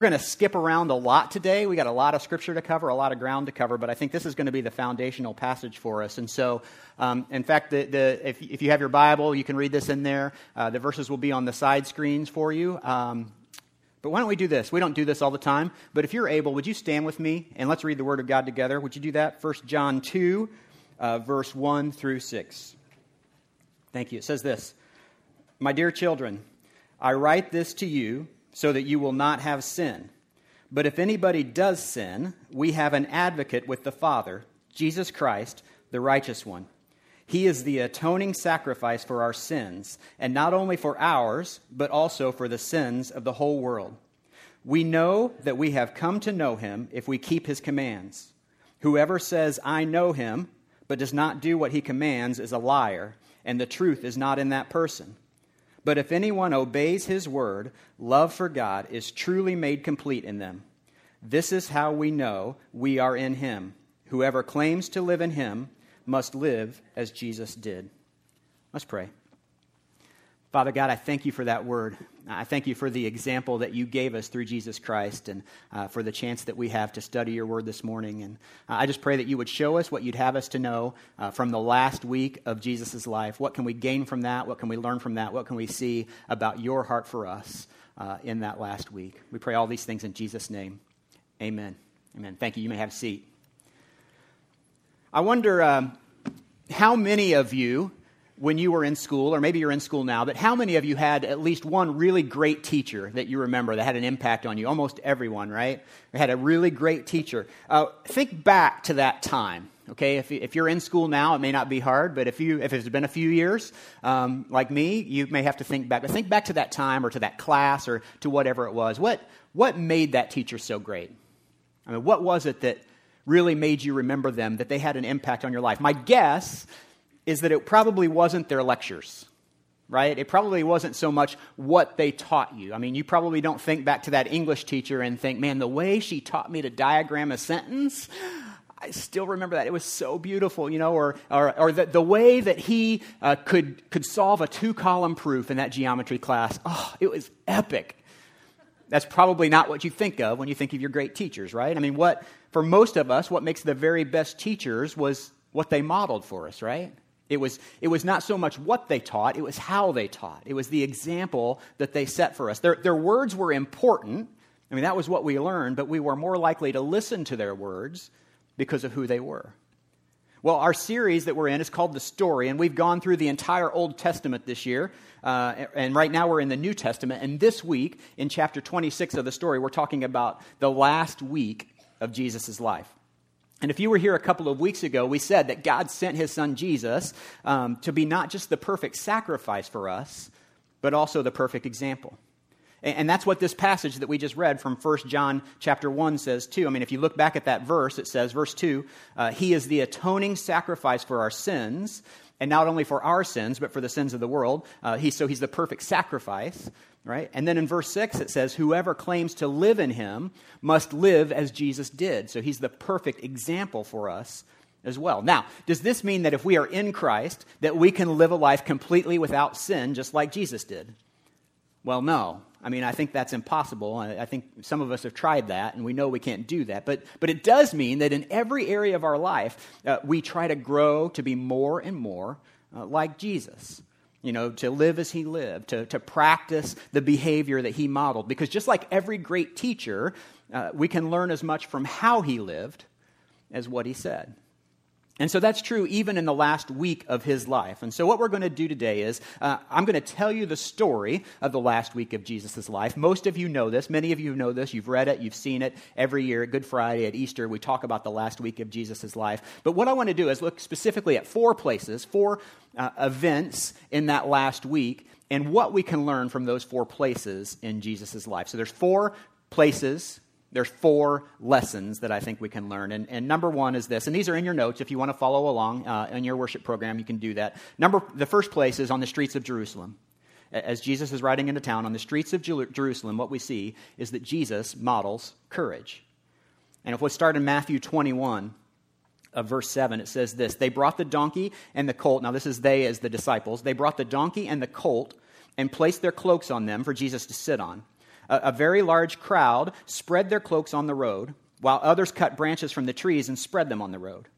We're going to skip around a lot today. We got a lot of scripture to cover, a lot of ground to cover, but I think this is going to be the foundational passage for us. And so, um, in fact, the, the, if, if, you have your Bible, you can read this in there. Uh, the verses will be on the side screens for you. Um, but why don't we do this? We don't do this all the time, but if you're able, would you stand with me and let's read the Word of God together? Would you do that? 1 John 2, uh, verse 1 through 6. Thank you. It says this My dear children, I write this to you so that you will not have sin. But if anybody does sin, we have an advocate with the Father, Jesus Christ, the righteous one. He is the atoning sacrifice for our sins, and not only for ours, but also for the sins of the whole world. We know that we have come to know him if we keep his commands. Whoever says, I know him, but does not do what he commands, is a liar, and the truth is not in that person. But if anyone obeys his word, love for God is truly made complete in them. This is how we know we are in him. Whoever claims to live in him must live as Jesus did. Let's pray. Father God, I thank you for that word. I thank you for the example that you gave us through Jesus Christ and uh, for the chance that we have to study your word this morning. And uh, I just pray that you would show us what you'd have us to know uh, from the last week of Jesus' life. What can we gain from that? What can we learn from that? What can we see about your heart for us uh, in that last week? We pray all these things in Jesus' name. Amen. Amen. Thank you. You may have a seat. I wonder um, how many of you when you were in school, or maybe you're in school now, but how many of you had at least one really great teacher that you remember that had an impact on you? Almost everyone, right? Had a really great teacher. Uh, think back to that time. Okay, if, if you're in school now, it may not be hard, but if, you, if it's been a few years, um, like me, you may have to think back. But think back to that time or to that class or to whatever it was. What, what made that teacher so great? I mean, what was it that really made you remember them, that they had an impact on your life? My guess is that it probably wasn't their lectures, right? It probably wasn't so much what they taught you. I mean, you probably don't think back to that English teacher and think, man, the way she taught me to diagram a sentence, I still remember that. It was so beautiful, you know, or, or, or the, the way that he uh, could, could solve a two column proof in that geometry class. Oh, it was epic. That's probably not what you think of when you think of your great teachers, right? I mean, what, for most of us, what makes the very best teachers was what they modeled for us, right? It was, it was not so much what they taught, it was how they taught. It was the example that they set for us. Their, their words were important. I mean, that was what we learned, but we were more likely to listen to their words because of who they were. Well, our series that we're in is called The Story, and we've gone through the entire Old Testament this year. Uh, and right now we're in the New Testament. And this week, in chapter 26 of the story, we're talking about the last week of Jesus' life. And if you were here a couple of weeks ago, we said that God sent his son Jesus um, to be not just the perfect sacrifice for us, but also the perfect example. And, and that's what this passage that we just read from 1 John chapter 1 says too. I mean, if you look back at that verse, it says, verse 2, uh, He is the atoning sacrifice for our sins, and not only for our sins, but for the sins of the world. Uh, he, so he's the perfect sacrifice right? And then in verse 6 it says, Whoever claims to live in him must live as Jesus did. So he's the perfect example for us as well. Now, does this mean that if we are in Christ, that we can live a life completely without sin, just like Jesus did? Well, no. I mean, I think that's impossible. I think some of us have tried that, and we know we can't do that. But, but it does mean that in every area of our life, uh, we try to grow to be more and more uh, like Jesus you know, to live as he lived, to, to practice the behavior that he modeled. Because just like every great teacher, uh, we can learn as much from how he lived as what he said. And so that's true even in the last week of his life. And so, what we're going to do today is uh, I'm going to tell you the story of the last week of Jesus' life. Most of you know this. Many of you know this. You've read it, you've seen it every year at Good Friday, at Easter. We talk about the last week of Jesus' life. But what I want to do is look specifically at four places, four uh, events in that last week, and what we can learn from those four places in Jesus' life. So, there's four places there's four lessons that I think we can learn. And, and, number one is this, and these are in your notes. If you want to follow along uh, in your worship program, you can do that. Number, the first place is on the streets of Jerusalem. As Jesus is riding into town, on the streets of Jerusalem, what we see is that Jesus models courage. And if we start in Matthew 21, of verse 7, it says this They brought the donkey and the colt. Now, this is they as the disciples. They brought the donkey and the colt and placed their cloaks on them for Jesus to sit on. A, a very large crowd spread their cloaks on the road, while others cut branches from the trees and spread them on the road.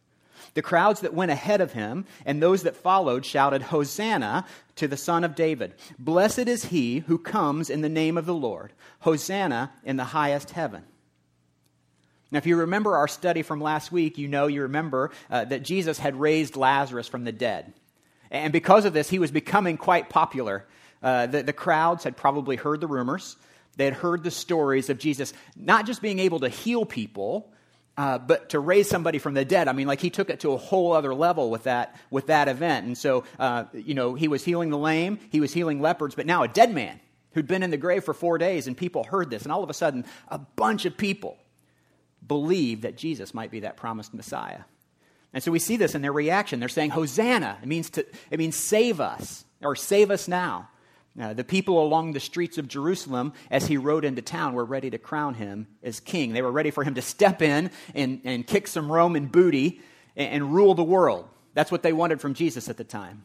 The crowds that went ahead of him and those that followed shouted, Hosanna to the Son of David. Blessed is he who comes in the name of the Lord. Hosanna in the highest heaven. Now, if you remember our study from last week, you know, you remember uh, that Jesus had raised Lazarus from the dead. And because of this, he was becoming quite popular. Uh, the, the crowds had probably heard the rumors. They had heard the stories of Jesus not just being able to heal people, uh, but to raise somebody from the dead. I mean, like he took it to a whole other level with that with that event. And so, uh, you know, he was healing the lame, he was healing leopards, but now a dead man who'd been in the grave for four days, and people heard this, and all of a sudden, a bunch of people believed that Jesus might be that promised Messiah. And so we see this in their reaction. They're saying, Hosanna. It means, to, it means save us, or save us now. Uh, the people along the streets of Jerusalem, as he rode into town, were ready to crown him as king. They were ready for him to step in and, and kick some Roman booty and, and rule the world. That's what they wanted from Jesus at the time.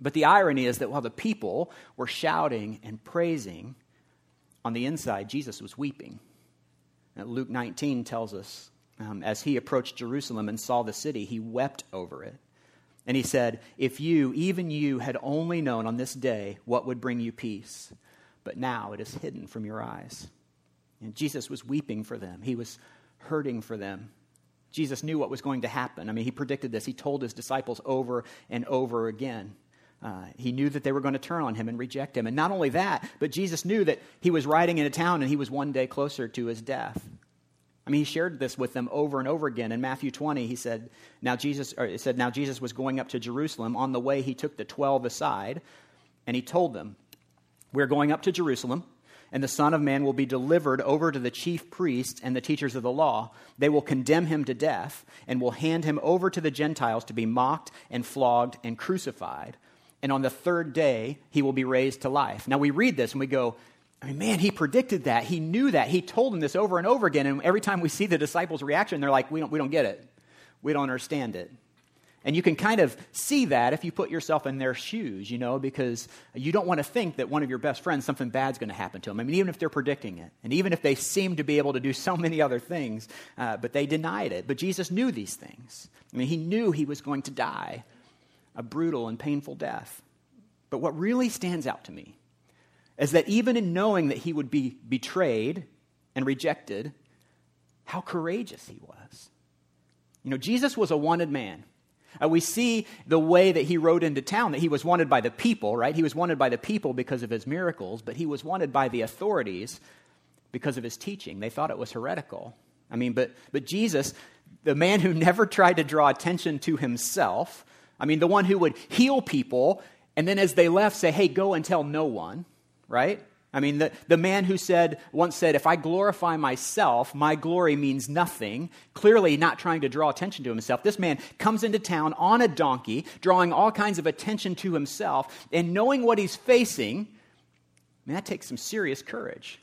But the irony is that while the people were shouting and praising, on the inside, Jesus was weeping. Now, Luke 19 tells us um, as he approached Jerusalem and saw the city, he wept over it. And he said, If you, even you, had only known on this day what would bring you peace, but now it is hidden from your eyes. And Jesus was weeping for them, he was hurting for them. Jesus knew what was going to happen. I mean, he predicted this. He told his disciples over and over again. Uh, he knew that they were going to turn on him and reject him. And not only that, but Jesus knew that he was riding into town and he was one day closer to his death. I mean, he shared this with them over and over again. In Matthew 20, he said, now Jesus, or it said, now Jesus was going up to Jerusalem. On the way, he took the 12 aside and he told them, We're going up to Jerusalem, and the Son of Man will be delivered over to the chief priests and the teachers of the law. They will condemn him to death and will hand him over to the Gentiles to be mocked and flogged and crucified. And on the third day, he will be raised to life. Now, we read this and we go, I mean, man, he predicted that. He knew that. He told them this over and over again. And every time we see the disciples' reaction, they're like, we don't, we don't get it. We don't understand it. And you can kind of see that if you put yourself in their shoes, you know, because you don't want to think that one of your best friends, something bad's going to happen to them. I mean, even if they're predicting it, and even if they seem to be able to do so many other things, uh, but they denied it. But Jesus knew these things. I mean, he knew he was going to die a brutal and painful death. But what really stands out to me is that even in knowing that he would be betrayed and rejected, how courageous he was. You know, Jesus was a wanted man. Uh, we see the way that he rode into town, that he was wanted by the people, right? He was wanted by the people because of his miracles, but he was wanted by the authorities because of his teaching. They thought it was heretical. I mean, but, but Jesus, the man who never tried to draw attention to himself, I mean, the one who would heal people and then as they left say, hey, go and tell no one, right? I mean, the, the man who said, once said, if I glorify myself, my glory means nothing, clearly not trying to draw attention to himself. This man comes into town on a donkey, drawing all kinds of attention to himself, and knowing what he's facing, man, that takes some serious courage.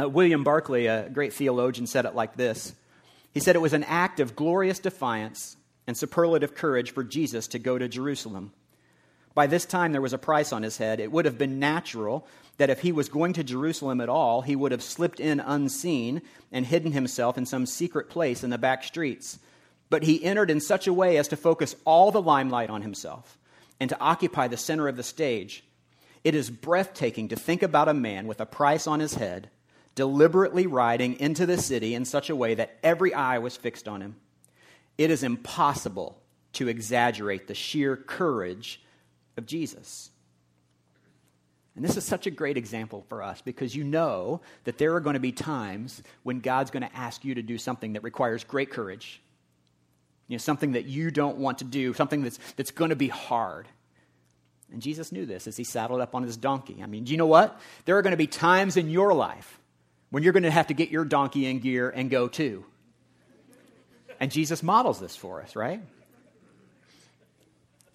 Uh, William Barclay, a great theologian, said it like this He said it was an act of glorious defiance and superlative courage for Jesus to go to Jerusalem. By this time, there was a price on his head. It would have been natural that if he was going to Jerusalem at all, he would have slipped in unseen and hidden himself in some secret place in the back streets. But he entered in such a way as to focus all the limelight on himself and to occupy the center of the stage. It is breathtaking to think about a man with a price on his head deliberately riding into the city in such a way that every eye was fixed on him. It is impossible to exaggerate the sheer courage of Jesus. And this is such a great example for us because you know that there are going to be times when God's going to ask you to do something that requires great courage. You know, something that you don't want to do, something that's, that's going to be hard. And Jesus knew this as he saddled up on his donkey. I mean, do you know what? There are going to be times in your life when you're going to have to get your donkey in gear and go too. And Jesus models this for us, right?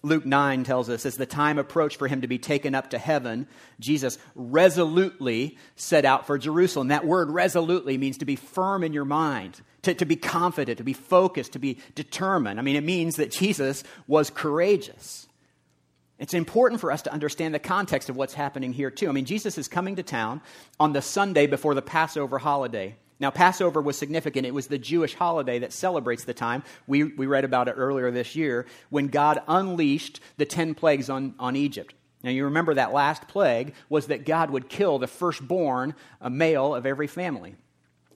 Luke 9 tells us as the time approached for him to be taken up to heaven, Jesus resolutely set out for Jerusalem. That word resolutely means to be firm in your mind, to, to be confident, to be focused, to be determined. I mean, it means that Jesus was courageous. It's important for us to understand the context of what's happening here, too. I mean, Jesus is coming to town on the Sunday before the Passover holiday. Now, Passover was significant. It was the Jewish holiday that celebrates the time, we, we read about it earlier this year, when God unleashed the 10 plagues on, on Egypt. Now, you remember that last plague was that God would kill the firstborn male of every family.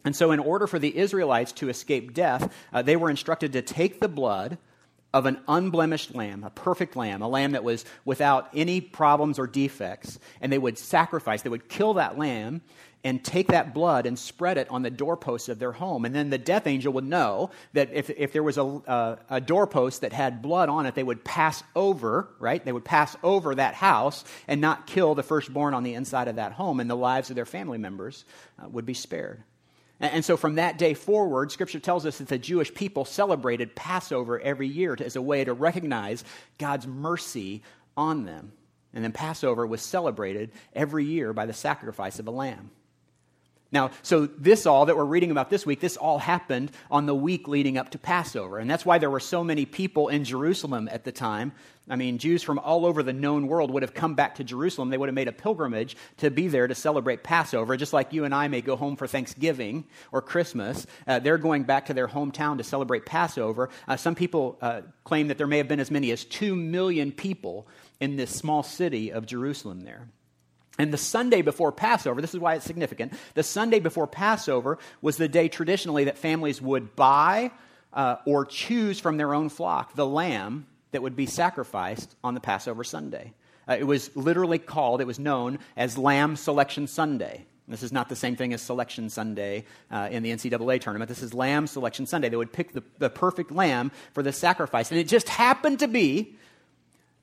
And so, in order for the Israelites to escape death, uh, they were instructed to take the blood of an unblemished lamb, a perfect lamb, a lamb that was without any problems or defects, and they would sacrifice, they would kill that lamb and take that blood and spread it on the doorposts of their home. And then the death angel would know that if, if there was a, a, a doorpost that had blood on it, they would pass over, right? They would pass over that house and not kill the firstborn on the inside of that home, and the lives of their family members uh, would be spared. And so from that day forward, Scripture tells us that the Jewish people celebrated Passover every year as a way to recognize God's mercy on them. And then Passover was celebrated every year by the sacrifice of a lamb. Now, so this all that we're reading about this week, this all happened on the week leading up to Passover. And that's why there were so many people in Jerusalem at the time. I mean, Jews from all over the known world would have come back to Jerusalem. They would have made a pilgrimage to be there to celebrate Passover, just like you and I may go home for Thanksgiving or Christmas. Uh, they're going back to their hometown to celebrate Passover. Uh, some people uh, claim that there may have been as many as two million people in this small city of Jerusalem there. And the Sunday before Passover, this is why it's significant. The Sunday before Passover was the day traditionally that families would buy uh, or choose from their own flock the lamb that would be sacrificed on the Passover Sunday. Uh, it was literally called, it was known as Lamb Selection Sunday. This is not the same thing as Selection Sunday uh, in the NCAA tournament. This is Lamb Selection Sunday. They would pick the, the perfect lamb for the sacrifice. And it just happened to be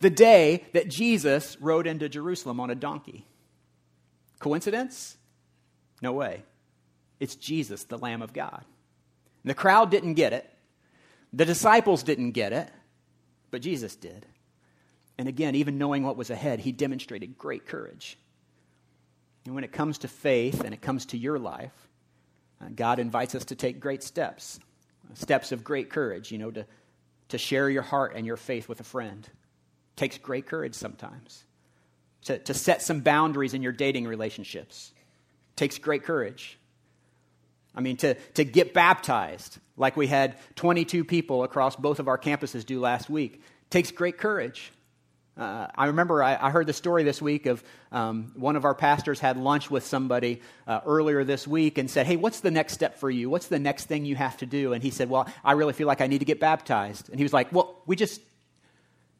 the day that Jesus rode into Jerusalem on a donkey. Coincidence? No way. It's Jesus, the Lamb of God. And the crowd didn't get it, the disciples didn't get it, but Jesus did. And again, even knowing what was ahead, he demonstrated great courage. And when it comes to faith and it comes to your life, uh, God invites us to take great steps, steps of great courage, you know, to, to share your heart and your faith with a friend. It takes great courage sometimes to, to set some boundaries in your dating relationships. Takes great courage. I mean, to, to get baptized, like we had 22 people across both of our campuses do last week, takes great courage. Uh, I remember I, I, heard the story this week of um, one of our pastors had lunch with somebody uh, earlier this week and said, Hey, what's the next step for you? What's the next thing you have to do? And he said, Well, I really feel like I need to get baptized. And he was like, Well, we just,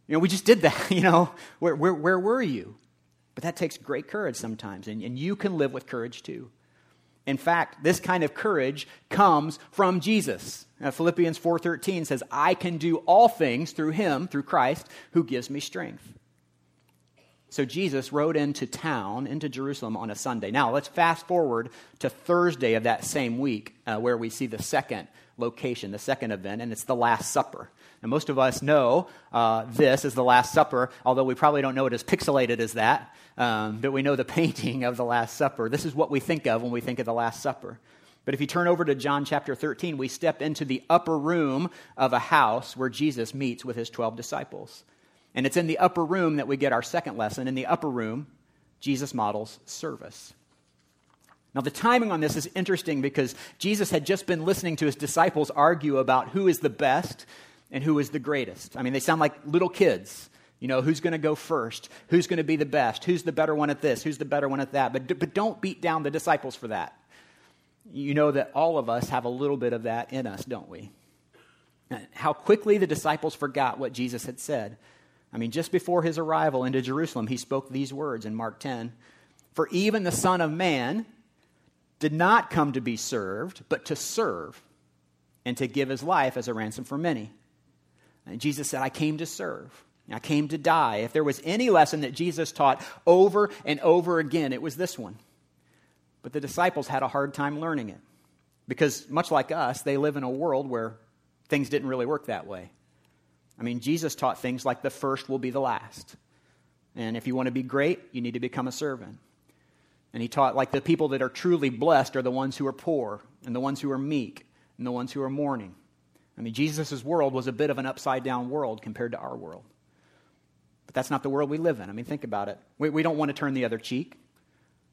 you know, we just did that. you know, where, where, where were you? But that takes great courage sometimes, and, and you can live with courage too. In fact, this kind of courage comes from Jesus. Now, Philippians 4:13 says, "I can do all things through him, through Christ, who gives me strength." So Jesus rode into town, into Jerusalem on a Sunday. Now, let's fast forward to Thursday of that same week, uh, where we see the second location, the second event, and it's the Last Supper. And most of us know uh, this as the Last Supper, although we probably don't know it as pixelated as that, um, but we know the painting of the Last Supper. This is what we think of when we think of the Last Supper. But if you turn over to John chapter 13, we step into the upper room of a house where Jesus meets with his 12 disciples. And it's in the upper room that we get our second lesson. In the upper room, Jesus models service. Now, the timing on this is interesting because Jesus had just been listening to his disciples argue about who is the best and who is the greatest. I mean, they sound like little kids. You know, who's going to go first? Who's going to be the best? Who's the better one at this? Who's the better one at that? But, but don't beat down the disciples for that. You know that all of us have a little bit of that in us, don't we? Uh, how quickly the disciples forgot what Jesus had said. I mean, just before his arrival into Jerusalem, he spoke these words in Mark 10 For even the Son of Man did not come to be served, but to serve and to give his life as a ransom for many. And Jesus said, I came to serve. I came to die. If there was any lesson that Jesus taught over and over again, it was this one. But the disciples had a hard time learning it because, much like us, they live in a world where things didn't really work that way. I mean, Jesus taught things like the first will be the last. And if you want to be great, you need to become a servant. And he taught like the people that are truly blessed are the ones who are poor, and the ones who are meek, and the ones who are mourning. I mean, Jesus' world was a bit of an upside down world compared to our world. But that's not the world we live in. I mean, think about it. We, we don't want to turn the other cheek,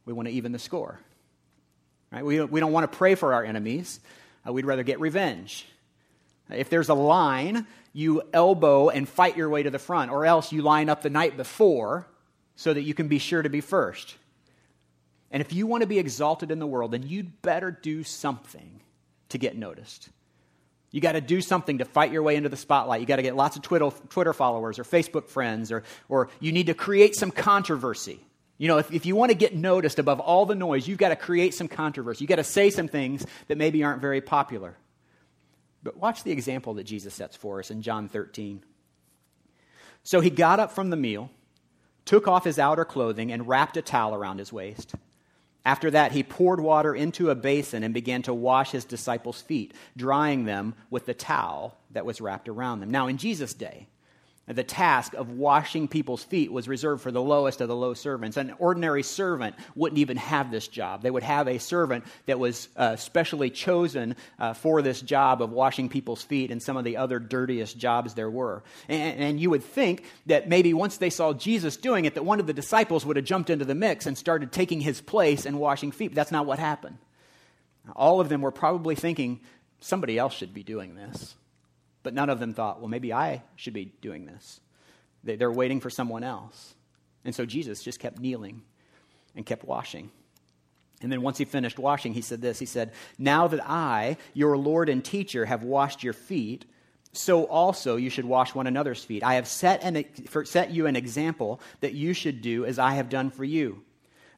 we want to even the score. Right? We, we don't want to pray for our enemies, uh, we'd rather get revenge. If there's a line, you elbow and fight your way to the front, or else you line up the night before so that you can be sure to be first. And if you want to be exalted in the world, then you'd better do something to get noticed. You got to do something to fight your way into the spotlight. You got to get lots of Twitter, followers or Facebook friends, or, or you need to create some controversy. You know, if, if you want to get noticed above all the noise, you've got to create some controversy. You've got to say some things that maybe aren't very popular. But watch the example that Jesus sets for us in John 13. So he got up from the meal, took off his outer clothing, and wrapped a towel around his waist. After that, he poured water into a basin and began to wash his disciples' feet, drying them with the towel that was wrapped around them. Now, in Jesus' day, the task of washing people's feet was reserved for the lowest of the low servants. An ordinary servant wouldn't even have this job. They would have a servant that was uh, specially chosen uh, for this job of washing people's feet and some of the other dirtiest jobs there were. And, and you would think that maybe once they saw Jesus doing it, that one of the disciples would have jumped into the mix and started taking his place and washing feet. But that's not what happened. All of them were probably thinking, somebody else should be doing this. But none of them thought, well, maybe I should be doing this. They're waiting for someone else. And so Jesus just kept kneeling and kept washing. And then once he finished washing, he said this He said, Now that I, your Lord and teacher, have washed your feet, so also you should wash one another's feet. I have set, an, set you an example that you should do as I have done for you.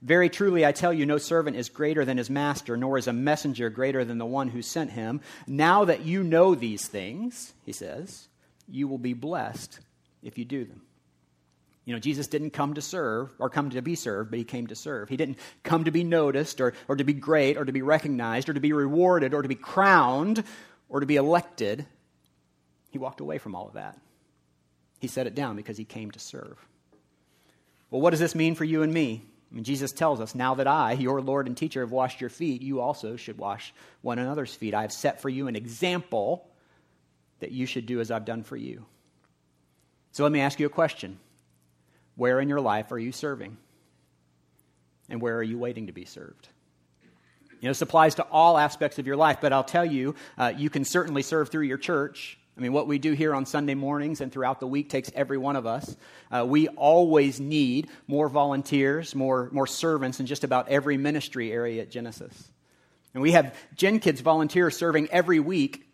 Very truly, I tell you, no servant is greater than his master, nor is a messenger greater than the one who sent him. Now that you know these things, he says, you will be blessed if you do them. You know, Jesus didn't come to serve or come to be served, but he came to serve. He didn't come to be noticed or, or to be great or to be recognized or to be rewarded or to be crowned or to be elected. He walked away from all of that. He set it down because he came to serve. Well, what does this mean for you and me? I mean, Jesus tells us, Now that I, your Lord and teacher, have washed your feet, you also should wash one another's feet. I have set for you an example that you should do as I've done for you. So let me ask you a question Where in your life are you serving? And where are you waiting to be served? You know, this applies to all aspects of your life, but I'll tell you, uh, you can certainly serve through your church. I mean, what we do here on Sunday mornings and throughout the week takes every one of us. Uh, we always need more volunteers, more, more servants in just about every ministry area at Genesis. And we have Gen Kids volunteers serving every week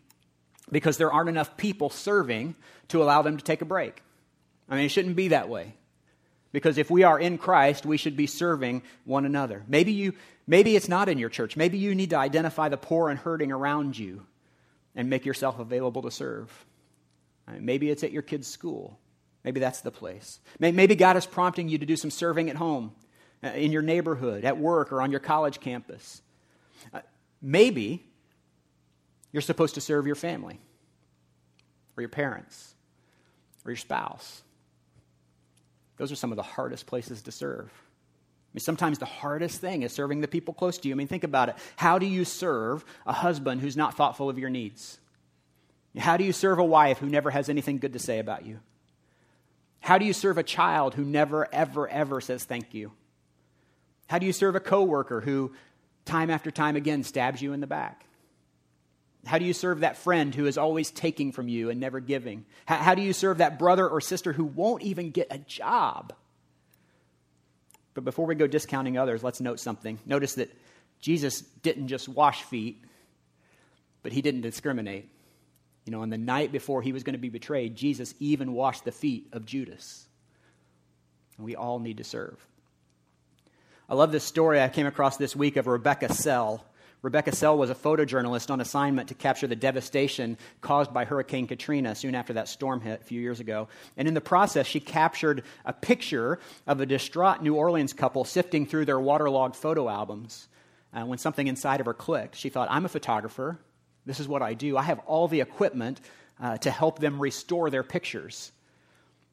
because there aren't enough people serving to allow them to take a break. I mean, it shouldn't be that way. Because if we are in Christ, we should be serving one another. Maybe, you, maybe it's not in your church. Maybe you need to identify the poor and hurting around you and make yourself available to serve. Maybe it's at your kid's school. Maybe that's the place. Maybe God is prompting you to do some serving at home, uh, in your neighborhood, at work, or on your college campus. Uh, maybe you're supposed to serve your family, or your parents, or your spouse. Those are some of the hardest places to serve. I mean, sometimes the hardest thing is serving the people close to you. I mean, think about it. How do you serve a husband who's not thoughtful of your needs? How do you serve a wife who never has anything good to say about you? How do you serve a child who never, ever, ever says thank you? How do you serve a coworker who, time after time again, stabs you in the back? How do you serve that friend who is always taking from you and never giving? How, how do you serve that brother or sister who won't even get a job? But before we go discounting others, let's note something. Notice that Jesus didn't just wash feet, but he didn't discriminate. You know, on the night before he was going to be betrayed, Jesus even washed the feet of Judas. And we all need to serve. I love this story I came across this week of Rebecca Sell. Rebecca Sell was a photojournalist on assignment to capture the devastation caused by Hurricane Katrina soon after that storm hit a few years ago. And in the process, she captured a picture of a distraught New Orleans couple sifting through their waterlogged photo albums. Uh, when something inside of her clicked, she thought, I'm a photographer. This is what I do. I have all the equipment uh, to help them restore their pictures.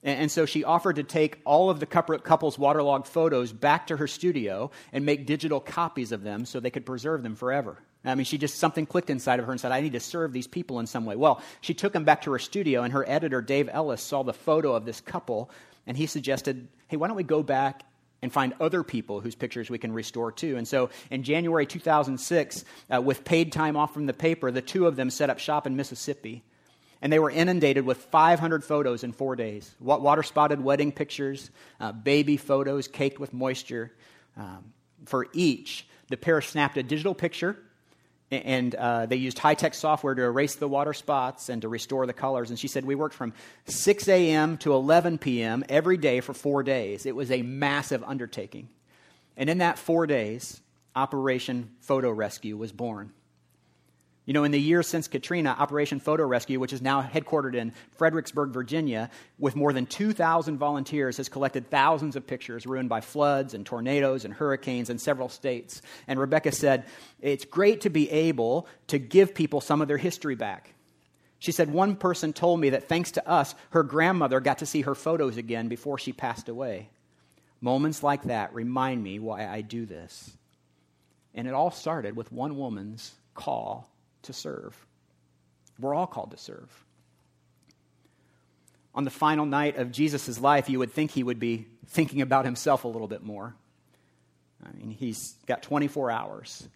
And, so she offered to take all of the couple's waterlogged photos back to her studio and make digital copies of them so they could preserve them forever. I mean, she just, something clicked inside of her and said, I need to serve these people in some way. Well, she took them back to her studio, and her editor, Dave Ellis, saw the photo of this couple And he suggested, hey, why don't we go back and find other people whose pictures we can restore too. And so in January 2006, uh, with paid time off from the paper, the two of them set up shop in Mississippi. And they were inundated with 500 photos in four days water spotted wedding pictures, uh, baby photos caked with moisture. Um, for each, the pair snapped a digital picture and uh, they used high tech software to erase the water spots and to restore the colors. And she said, We worked from 6 a.m. to 11 p.m. every day for four days. It was a massive undertaking. And in that four days, Operation Photo Rescue was born. You know, in the years since Katrina, Operation Photo Rescue, which is now headquartered in Fredericksburg, Virginia, with more than 2,000 volunteers, has collected thousands of pictures ruined by floods and tornadoes and hurricanes in several states. And Rebecca said, It's great to be able to give people some of their history back. She said, One person told me that thanks to us, her grandmother got to see her photos again before she passed away. Moments like that remind me why I do this. And it all started with one woman's call to serve. We're all called to serve. On the final night of Jesus' life, you would think he would be thinking about himself a little bit more. I mean, he's got 24 hours.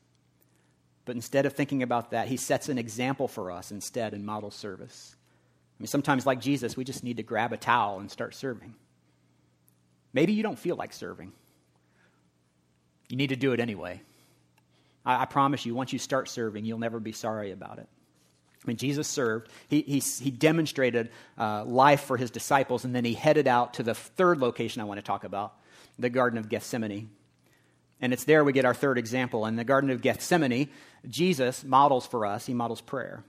But instead of thinking about that, he sets an example for us instead and models service. I mean, sometimes, like Jesus, we just need to grab a towel and start serving. Maybe you don't feel like serving. You need to do it anyway. I, I promise you, once you start serving, you'll never be sorry about it. When Jesus served, he, he, he demonstrated uh, life for his disciples, and then he headed out to the third location I want to talk about, the Garden of Gethsemane. And it's there we get our third example. In the Garden of Gethsemane, Jesus models for us, he models prayer.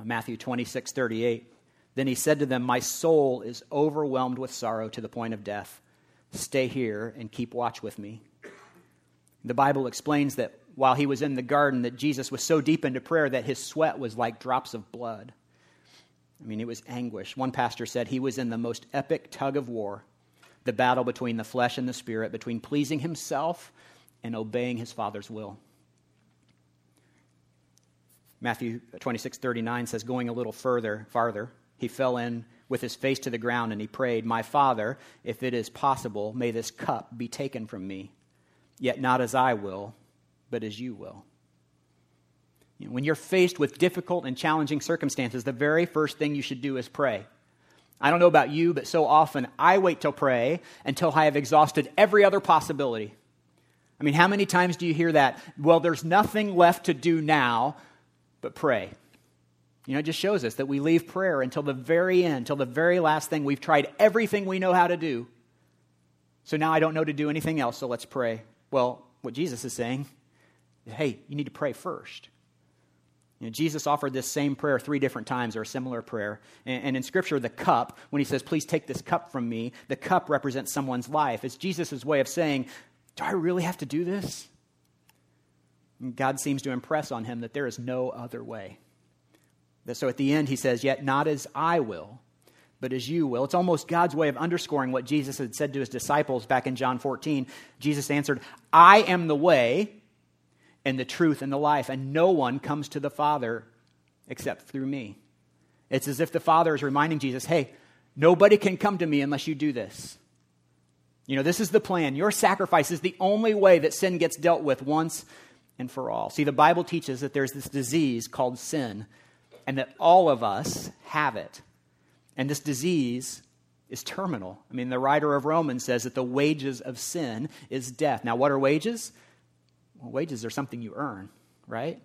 Uh, Matthew 26, 38. Then he said to them, My soul is overwhelmed with sorrow to the point of death. Stay here and keep watch with me. The Bible explains that while he was in the garden that Jesus was so deep into prayer that his sweat was like drops of blood. I mean, it was anguish. One pastor said he was in the most epic tug of war, the battle between the flesh and the spirit, between pleasing himself and obeying his Father's will. Matthew 26, 39 says, going a little further, farther, he fell in with his face to the ground and he prayed, My Father, if it is possible, may this cup be taken from me. Yet not as I will, but as you will. You know, when you're faced with difficult and challenging circumstances, the very first thing you should do is pray. I don't know about you, but so often I wait till pray until I have exhausted every other possibility. I mean, how many times do you hear that? Well, there's nothing left to do now but pray. You know, it just shows us that we leave prayer until the very end, until the very last thing. We've tried everything we know how to do. So now I don't know to do anything else, so let's pray. Well, what Jesus is saying is, hey, you need to pray first. You know, Jesus offered this same prayer three different times, or a similar prayer. And, and, in Scripture, the cup, when he says, please take this cup from me, the cup represents someone's life. It's Jesus' way of saying, do I really have to do this? And God seems to impress on him that there is no other way. So at the end, he says, Yet not as I will, but as you will. It's almost God's way of underscoring what Jesus had said to his disciples back in John 14. Jesus answered, I am the way and the truth and the life, and no one comes to the Father except through me. It's as if the Father is reminding Jesus, hey, nobody can come to me unless you do this. You know, this is the plan. Your sacrifice is the only way that sin gets dealt with once and for all. See, the Bible teaches that there's this disease called sin, and that all of us have it. And this disease is terminal. I mean, the writer of Romans says that the wages of sin is death. Now, what are wages? Well, wages are something you earn, right?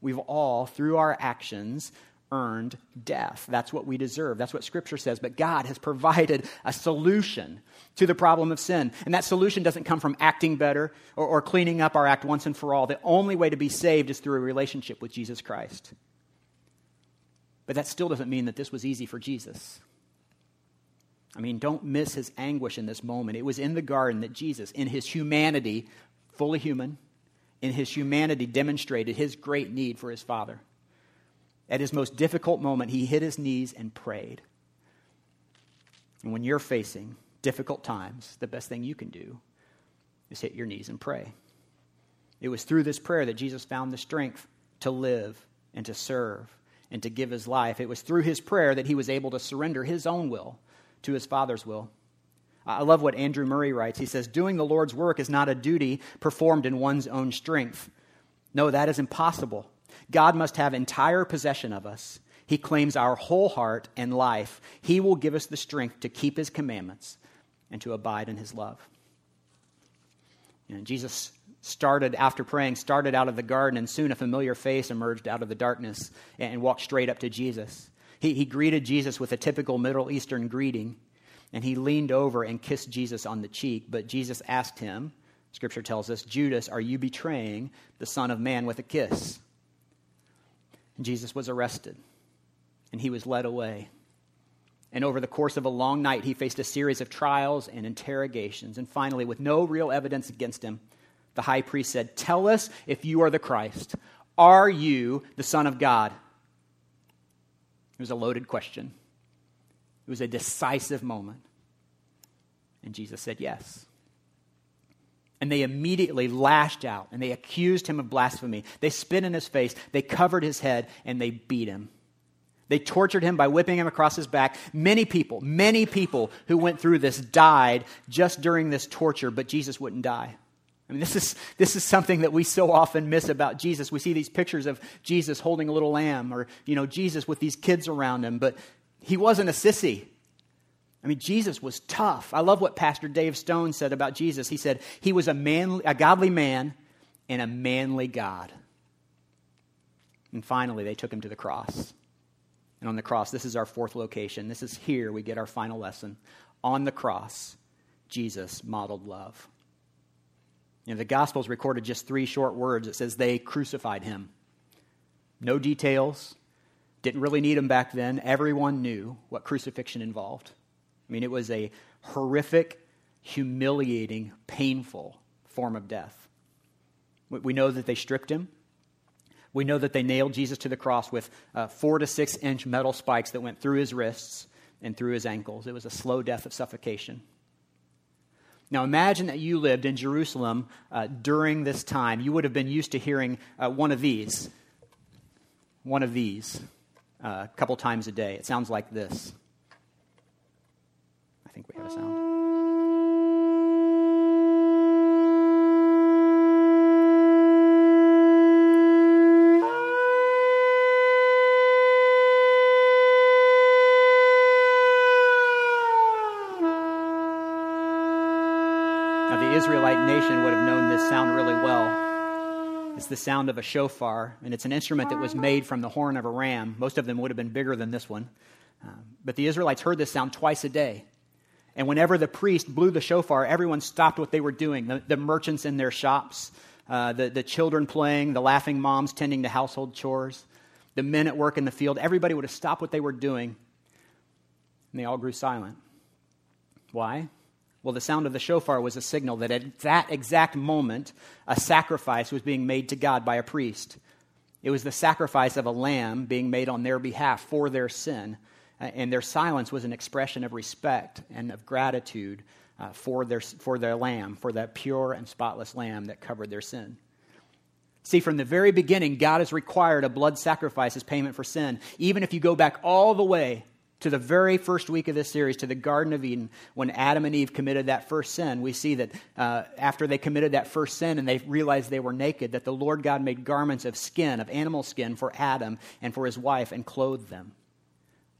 We've all, through our actions, earned death. That's what we deserve. That's what Scripture says. But God has provided a solution to the problem of sin. And that solution doesn't come from acting better or, or, cleaning up our act once and for all. The only way to be saved is through a relationship with Jesus Christ. But that still doesn't mean that this was easy for Jesus. I mean, don't miss his anguish in this moment. It was in the garden that Jesus, in his humanity, fully human, in his humanity, demonstrated his great need for his Father. At his most difficult moment, he hit his knees and prayed. And when you're facing difficult times, the best thing you can do is hit your knees and pray. It was through this prayer that Jesus found the strength to live and to serve and to give his life. It was through his prayer that he was able to surrender his own will to his Father's will. I love what Andrew Murray writes. He says, Doing the Lord's work is not a duty performed in one's own strength. No, that is impossible. God must have entire possession of us. He claims our whole heart and life. He will give us the strength to keep His commandments and to abide in His love. Know, Jesus started, after praying, started out of the garden, and soon a familiar face emerged out of the darkness and walked straight up to Jesus. He, he greeted Jesus with a typical Middle Eastern greeting, and he leaned over and kissed Jesus on the cheek. But Jesus asked him, Scripture tells us, Judas, are you betraying the Son of Man with a kiss? And Jesus was arrested, and he was led away. And over the course of a long night, he faced a series of trials and interrogations. And finally, with no real evidence against him, the high priest said, Tell us if you are the Christ. Are you the Son of God? It was a loaded question. It was a decisive moment. And Jesus said, Yes. And they immediately lashed out and they accused him of blasphemy. They spit in his face, they covered his head, and they beat him. They tortured him by whipping him across his back. Many people, many people who went through this died just during this torture, but Jesus wouldn't die. I mean, this is, this is something that we so often miss about Jesus. We see these pictures of Jesus holding a little lamb or, you know, Jesus with these kids around him, but he wasn't a sissy. I mean, Jesus was tough. I love what Pastor Dave Stone said about Jesus. He said he was a, manly, a godly man and a manly God. And finally, they took him to the cross. And on the cross, this is our fourth location. This is here we get our final lesson. On the cross, Jesus modeled love. You know, the Gospels recorded just three short words. It says they crucified him. No details. Didn't really need them back then. Everyone knew what crucifixion involved. I mean, it was a horrific, humiliating, painful form of death. We know that they stripped him. We know that they nailed Jesus to the cross with uh, four to six inch metal spikes that went through his wrists and through his ankles. It was a slow death of suffocation. Now, imagine that you lived in Jerusalem uh, during this time. You would have been used to hearing uh, one of these, one of these, uh, a couple times a day. It sounds like this. I think we have a sound. The sound of a shofar, and it's an instrument that was made from the horn of a ram. Most of them would have been bigger than this one. Um, but the Israelites heard this sound twice a day. And whenever the priest blew the shofar, everyone stopped what they were doing. The, the merchants in their shops, uh, the, the children playing, the laughing moms tending to household chores, the men at work in the field, everybody would have stopped what they were doing. And they all grew silent. Why? Well, the sound of the shofar was a signal that at that exact moment, a sacrifice was being made to God by a priest. It was the sacrifice of a lamb being made on their behalf for their sin. Uh, and their silence was an expression of respect and of gratitude uh, for, their, for their lamb, for that pure and spotless lamb that covered their sin. See, from the very beginning, God has required a blood sacrifice as payment for sin. Even if you go back all the way to the very first week of this series, to the Garden of Eden, when Adam and Eve committed that first sin, we see that uh, after they committed that first sin and they realized they were naked, that the Lord God made garments of skin, of animal skin, for Adam and for his wife and clothed them.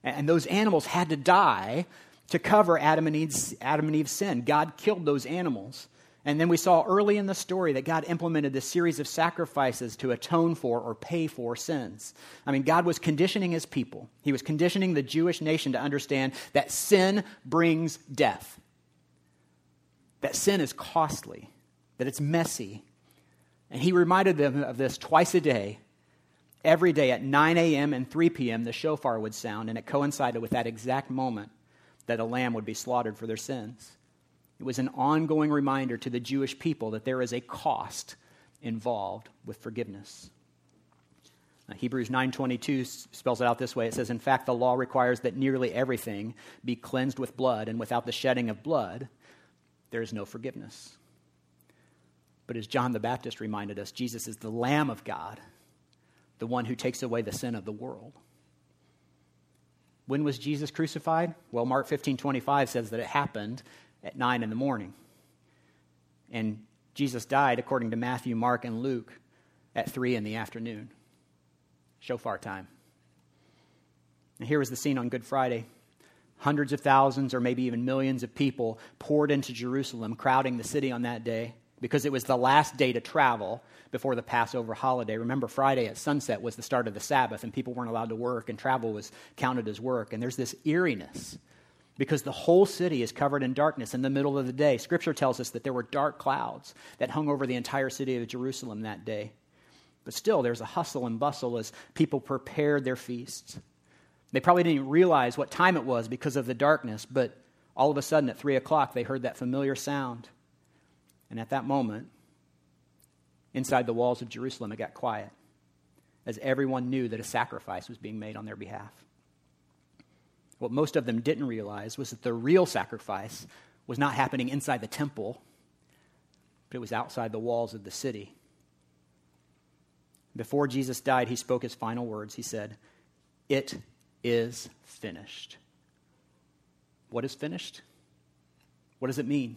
And those animals had to die to cover Adam and Eve's, Adam and Eve's sin. God killed those animals. And then we saw early in the story that God implemented this series of sacrifices to atone for or pay for sins. I mean, God was conditioning his people, he was conditioning the Jewish nation to understand that sin brings death, that sin is costly, that it's messy. And he reminded them of this twice a day. Every day at 9 a.m. and 3 p.m., the shofar would sound, and it coincided with that exact moment that a lamb would be slaughtered for their sins. It was an ongoing reminder to the Jewish people that there is a cost involved with forgiveness. Uh, Hebrews 9:22 spells it out this way. It says, "In fact, the law requires that nearly everything be cleansed with blood, and without the shedding of blood, there is no forgiveness." But as John the Baptist reminded us, Jesus is the Lamb of God, the one who takes away the sin of the world. When was Jesus crucified? Well, Mark 15:25 says that it happened at 9 in the morning. And Jesus died, according to Matthew, Mark, and Luke, at 3 in the afternoon. Shofar time. And here was the scene on Good Friday. Hundreds of thousands, or maybe even millions of people poured into Jerusalem, crowding the city on that day because it was the last day to travel before the Passover holiday. Remember, Friday at sunset was the start of the Sabbath, and people weren't allowed to work, and travel was counted as work. And there's this eeriness because the whole city is covered in darkness in the middle of the day. Scripture tells us that there were dark clouds that hung over the entire city of Jerusalem that day. But still, there's a hustle and bustle as people prepared their feasts. They probably didn't realize what time it was because of the darkness, but all of a sudden at 3 o'clock, they heard that familiar sound. And at that moment, inside the walls of Jerusalem, it got quiet as everyone knew that a sacrifice was being made on their behalf. What most of them didn't realize was that the real sacrifice was not happening inside the temple, but it was outside the walls of the city. Before Jesus died, he spoke his final words. He said, It is finished. What is finished? What does it mean?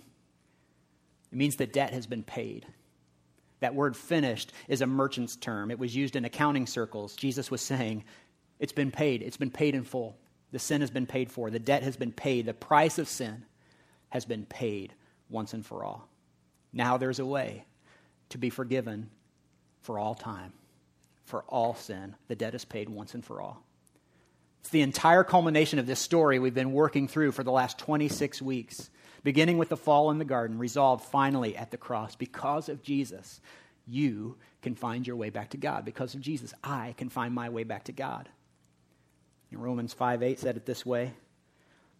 It means the debt has been paid. That word finished is a merchant's term. It was used in accounting circles. Jesus was saying, It's been paid. It's been paid in full. The sin has been paid for. The debt has been paid. The price of sin has been paid once and for all. Now there's a way to be forgiven for all time, for all sin. The debt is paid once and for all. It's the entire culmination of this story we've been working through for the last 26 weeks beginning with the fall in the garden, resolved finally at the cross. Because of Jesus, you can find your way back to God. Because of Jesus, I can find my way back to God. Romans 5 8 said it this way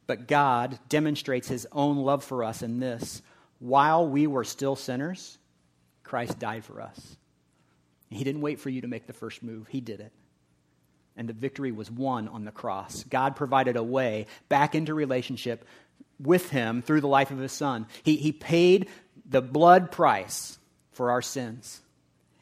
But God demonstrates his own love for us in this while we were still sinners, Christ died for us. He didn't wait for you to make the first move, He did it. And the victory was won on the cross. God provided a way back into relationship with him through the life of his son. He, he paid the blood price for our sins.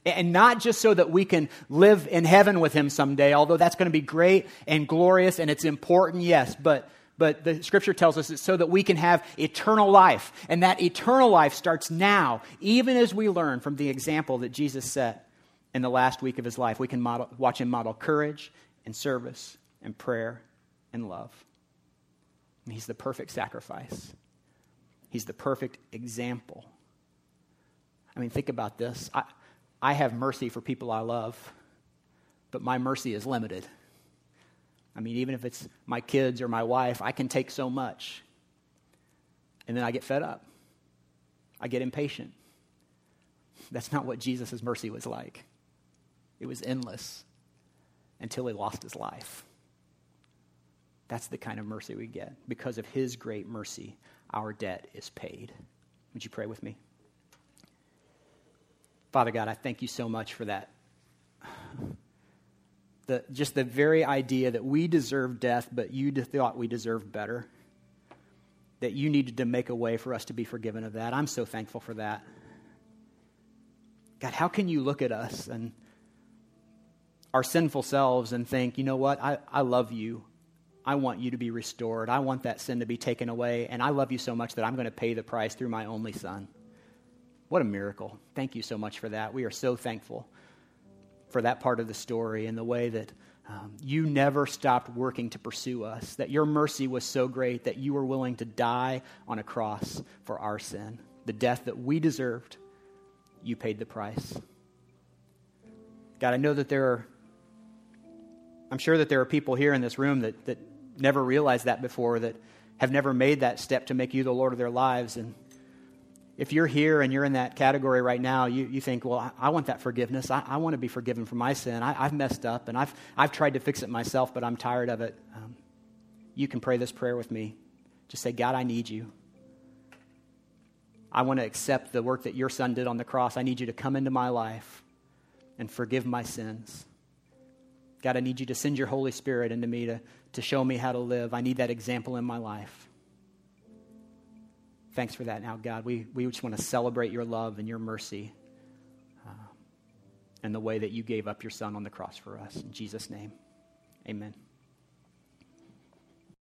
And not just so that we can live in heaven with him someday, although that's going to be great and glorious and it's important, yes, but, but the scripture tells us it's so that we can have eternal life. And that eternal life starts now, even as we learn from the example that Jesus set in the last week of his life. We can model, watch him model courage and service and prayer and love. And he's the perfect sacrifice, he's the perfect example. I mean, think about this. I, I have mercy for people I love, but my mercy is limited. I mean, even if it's my kids or my wife, I can take so much. And then I get fed up. I get impatient. That's not what Jesus' mercy was like. It was endless until he lost his life. That's the kind of mercy we get. Because of his great mercy, our debt is paid. Would you pray with me? Father God, I thank you so much for that. The, just the very idea that we deserve death, but you thought we deserved better. That you needed to make a way for us to be forgiven of that. I'm so thankful for that. God, how can you look at us and our sinful selves and think, you know what, I, I love you. I want you to be restored. I want that sin to be taken away. And I love you so much that I'm going to pay the price through my only son. What a miracle. Thank you so much for that. We are so thankful for that part of the story and the way that um, you never stopped working to pursue us, that your mercy was so great that you were willing to die on a cross for our sin. The death that we deserved, you paid the price. God, I know that there are, I'm sure that there are people here in this room that, that never realized that before, that have never made that step to make you the Lord of their lives. And if you're here and you're in that category right now, you, you think, well, I, I want that forgiveness. I, I, want to be forgiven for my sin. I, have messed up and I've, I've tried to fix it myself, but I'm tired of it. Um, you can pray this prayer with me. Just say, God, I need you. I want to accept the work that your son did on the cross. I need you to come into my life and forgive my sins. God, I need you to send your Holy Spirit into me to, to show me how to live. I need that example in my life. Thanks for that now, God. We, we just want to celebrate your love and your mercy uh, and the way that you gave up your son on the cross for us. In Jesus' name, amen.